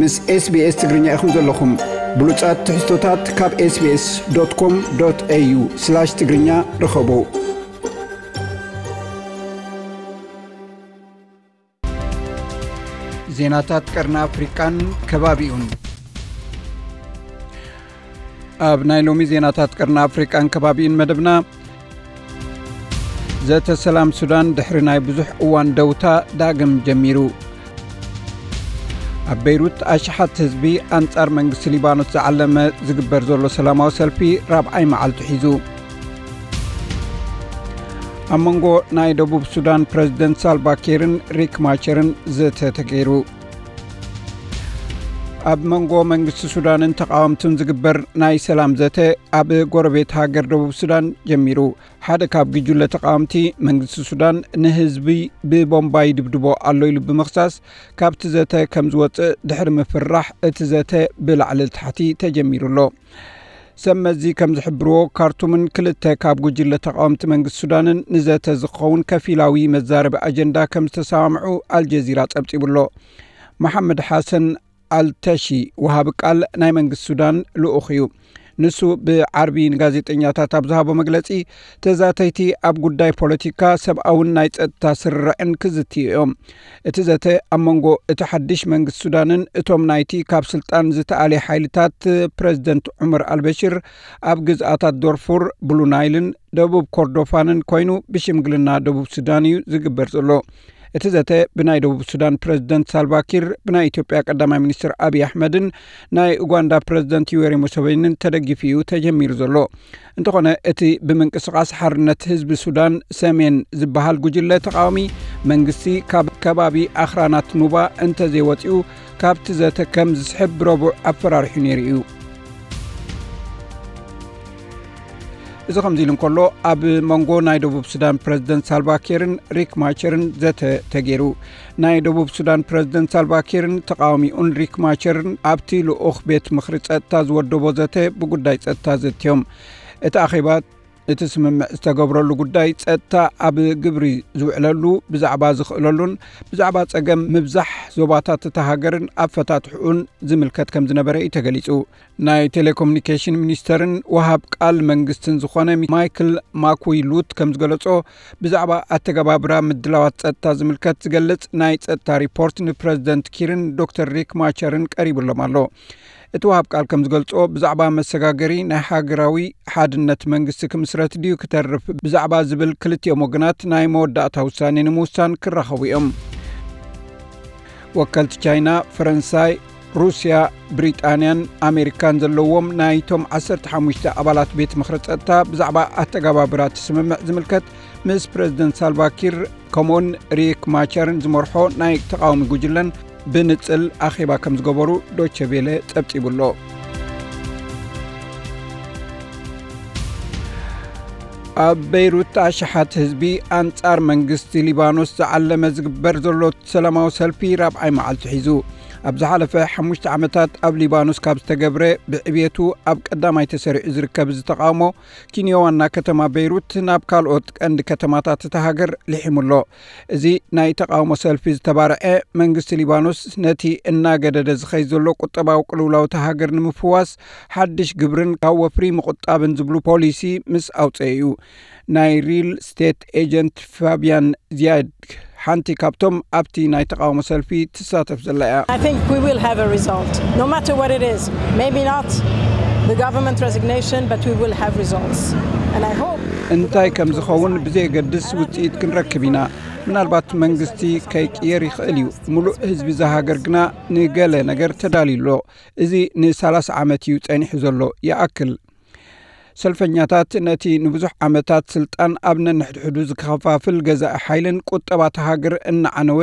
ምስ SBS ትግርኛ ኢኹም ዘለኹም ብሉፃት ትሕዝቶታት ካብ SBS dot com dot au ትግርኛ ረኸቡ። ዜናታት ቀርኒ ኣፍሪቃን ከባቢኡን። ኣብ ናይ ሎሚ ዜናታት ቀርኒ ኣፍሪቃን ከባቢኡን መደብና ዘተ ሰላም ሱዳን ድሕሪ ናይ ብዙሕ እዋን ደውታ ዳግም ጀሚሩ ኣብ በይሩት ኣሽሓት ህዝቢ ኣንጻር መንግስቲ ሊባኖስ ዝዓለመ ዝግበር ዘሎ ሰላማዊ ሰልፊ ራብዓይ መዓልቱ ሒዙ። ኣብ መንጎ ናይ ደቡብ ሱዳን ፕረዚደንት ሳልቫኪርን ሪክ ማቸርን ዘተ ተገይሩ ኣብ መንጎ መንግስቲ ሱዳንን ተቃወምትን ዝግበር ናይ ሰላም ዘተ ኣብ ጎረቤት ሃገር ደቡብ ሱዳን ጀሚሩ። ሓደ ካብ ግጅለ ተቃወምቲ መንግስቲ ሱዳን ንህዝቢ ብቦምባይ ድብድቦ ኣሎ ኢሉ ብምኽሳስ ካብቲ ዘተ ከም ዝወፅእ ድሕሪ ምፍራሕ እቲ ዘተ ብላዕሊ ታሕቲ ተጀሚሩ ኣሎ። ሰብ መዚ ከም ዝሕብርዎ ካርቱምን ክልተ ካብ ጉጅለ ተቃወምቲ መንግስቲ ሱዳንን ንዘተ ዝኸውን ከፊላዊ መዛረቢ ኣጀንዳ ከም ዝተሰማምዑ ኣልጀዚራ ጸብጺቡሎ። መሓመድ ሓሰን ኣልተሺ ወሃቢ ቃል ናይ መንግስቲ ሱዳን ልኡኽ እዩ። ንሱ ብዓርቢ ንጋዜጠኛታት ኣብ ዝሃቦ መግለጺ ተዛተይቲ ኣብ ጉዳይ ፖለቲካ ሰብኣውን ናይ ጸጥታ ስርርዕን ክዝትዩ እዮም። እቲ ዘተ ኣብ መንጎ እቲ ሓድሽ መንግስቲ ሱዳንን እቶም ናይቲ ካብ ስልጣን ዝተኣለየ ሓይልታት ፕረዚደንት ዑመር ኣልበሽር ኣብ ግዝኣታት ዳርፉር ብሉናይልን ደቡብ ኮርዶፋንን ኮይኑ ብሽምግልና ደቡብ ሱዳን እዩ ዝግበር ዘሎ እቲ ዘተ ብናይ ደቡብ ሱዳን ፕረዚደንት ሳልቫኪር ብናይ ኢትዮጵያ ቀዳማይ ሚኒስትር ኣብዪ ኣሕመድን ናይ ኡጋንዳ ፕረዚደንት ዩዌሪ ሙሰበኒን ተደጊፉ እዩ ተጀሚሩ ዘሎ። እንተኾነ እቲ ብምንቅስቓስ ሓርነት ህዝቢ ሱዳን ሰሜን ዝበሃል ጉጅለ ተቃዋሚ መንግስቲ ካብ ከባቢ ኣኽራናት ኑባ እንተዘይወፂኡ ካብቲ ዘተ ከም ዝስሕብ ረቡዕ ኣፈራርሑ ነይሩ እዩ እዚ ከምዚ ኢሉ እንከሎ ኣብ መንጎ ናይ ደቡብ ሱዳን ፕረዚደንት ሳልቫኪርን ሪክ ማቸርን ዘተ ተገይሩ ናይ ደቡብ ሱዳን ፕረዚደንት ሳልቫኪርን ተቃዋሚኡን ሪክ ማቸርን ኣብቲ ልኡኽ ቤት ምክሪ ፀጥታ ዝወደቦ ዘተ ብጉዳይ ፀጥታ ዘትዮም። እቲ ኣኼባ እቲ ስምምዕ ዝተገብረሉ ጉዳይ ፀጥታ ኣብ ግብሪ ዝውዕለሉ ብዛዕባ ዝኽእለሉን ብዛዕባ ፀገም ምብዛሕ ዞባታት እታ ሃገርን ኣብ ፈታትሕኡን ዝምልከት ከም ዝነበረ እዩ ተገሊጹ። ናይ ቴሌኮሙኒኬሽን ሚኒስተርን ወሃብ ቃል መንግስትን ዝኾነ ማይክል ማኩይሉት ከም ዝገለጾ ብዛዕባ ኣተገባብራ ምድላዋት ፀጥታ ዝምልከት ዝገልጽ ናይ ፀጥታ ሪፖርት ንፕረዚደንት ኪርን ዶክተር ሪክ ማቸርን ቀሪቡሎም ኣሎ እቲ ውሃብ ቃል ከም ዝገልጾ ብዛዕባ መሰጋገሪ ናይ ሃገራዊ ሓድነት መንግስቲ ክምስረት ድዩ ክተርፍ? ብዛዕባ ዝብል ክልቲኦም ወግናት ናይ መወዳእታ ውሳኔ ንምውሳን ክራኸቡ እዮም። ወከልቲ ቻይና ፈረንሳይ ሩስያ ብሪጣንያን ኣሜሪካን ዘለዎም ናይቶም 15 ኣባላት ቤት ምክሪ ፀጥታ ብዛዕባ ኣተጋባብራ ስምምዕ ዝምልከት ምስ ፕረዚደንት ሳልቫ ኪር ከምኡውን ሪክ ማቸርን ዝመርሖ ናይ ተቃዋሚ ጉጅለን በብንፅል ኣኼባ ከም ዝገበሩ ዶቸ ቨለ ጸብጺቡ ኣሎ። ኣብ በይሩት ኣሽሓት ህዝቢ ኣንጻር መንግስቲ ሊባኖስ ዝዓለመ ዝግበር ዘሎ ሰላማዊ ሰልፊ ራብዓይ መዓልቲ ሒዙ ኣብ ዝሓለፈ ሓሙሽተ ዓመታት ኣብ ሊባኖስ ካብ ዝተገብረ ብዕብየቱ ኣብ ቀዳማይ ተሰሪዑ ዝርከብ ዝተቃውሞ ኪንዮ ዋና ከተማ በይሩት ናብ ካልኦት ቀንዲ ከተማታት እታ ሃገር ልሒሙ ኣሎ እዚ ናይ ተቃውሞ ሰልፊ ዝተባርዐ መንግስቲ ሊባኖስ ነቲ እናገደደ ዝኸይድ ዘሎ ቁጠባዊ ቅልውላው እታ ሃገር ንምፍዋስ ሓድሽ ግብርን ካብ ወፍሪ ምቁጣብን ዝብሉ ፖሊሲ ምስ ኣውፅአ እዩ። ናይ real estate agent ፋብያን ዝያድ ሓንቲ ካብቶም ኣብቲ ናይ ተቃውሞ ሰልፊ ትሳተፍ ዘላ እያ እንታይ ከም ዝኸውን ብዘየገድስ ውፅኢት ክንረክብ ኢና። ምናልባት መንግስቲ ከይቅየር ይኽእል እዩ። ሙሉእ ህዝቢ ዝሃገር ግና ንገለ ነገር ተዳልዩሎ። እዚ ን30 ዓመት እዩ ጸኒሑ ዘሎ። ይኣክል ሰልፈኛታት ነቲ ንብዙሕ ዓመታት ስልጣን ኣብ ነንሕድሕዱ ዝከፋፍል ገዛኢ ሓይልን ቁጠባት ሃገር እናዓነወ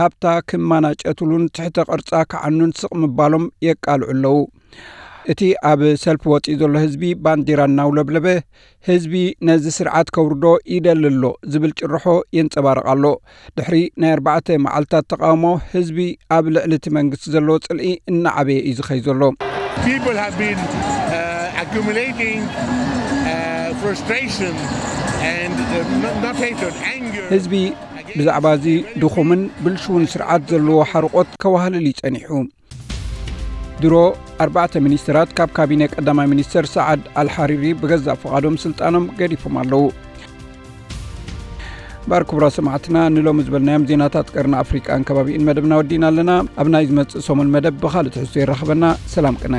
ሃብታ ክመናጨትሉን ትሕተ ቕርጻ ክዓኑን ስቕ ምባሎም የቃልዑ ኣለዉ። እቲ ኣብ ሰልፊ ወፂኡ ዘሎ ህዝቢ ባንዲራ እናውለብለበ ህዝቢ ነዚ ስርዓት ከውርዶ ይደሊ ኣሎ ዝብል ጭርሖ የንፀባርቕ ኣሎ። ድሕሪ ናይ ኣርባዕተ መዓልትታት ተቃውሞ ህዝቢ ኣብ ልዕሊ እቲ መንግስቲ ዘለዎ ጽልኢ እናዓበየ እዩ ዝኸይ ዘሎ ህዝቢ ብዛዕባ እዚ ድኹምን ብልሽውን ስርዓት ዘለዎ ሓርቆት ከዋህልል ይጸኒሑ ድሮ 4 ሚኒስትራት ካብ ካቢነ ቀዳማይ ሚኒስትር ሰዓድ ኣልሓሪሪ ብገዛእ ፍቓዶም ስልጣኖም ገዲፎም ኣለዉ ባር ክቡራ ሰማዕትና ንሎሚ ዝበልናዮም ዜናታት ቀርና ኣፍሪቃን ከባቢኡን መደብና ወዲና ኣለና ኣብ ናይ ዝመጽእ ሰሙን መደብ ብኻልእ ትሕዝቶ ይራኸበና ሰላም ቅነ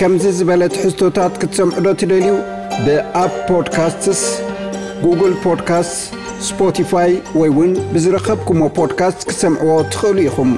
ከምዚ ዝበለ ትሕዝቶታት ክትሰምዑ ዶ ትደልዩ? ብ Apple Podcasts Google Podcast Spotify ወይ እውን ብዝረኸብኩሞ ፖድካስት ክትሰምዕዎ ትኽእሉ ኢኹም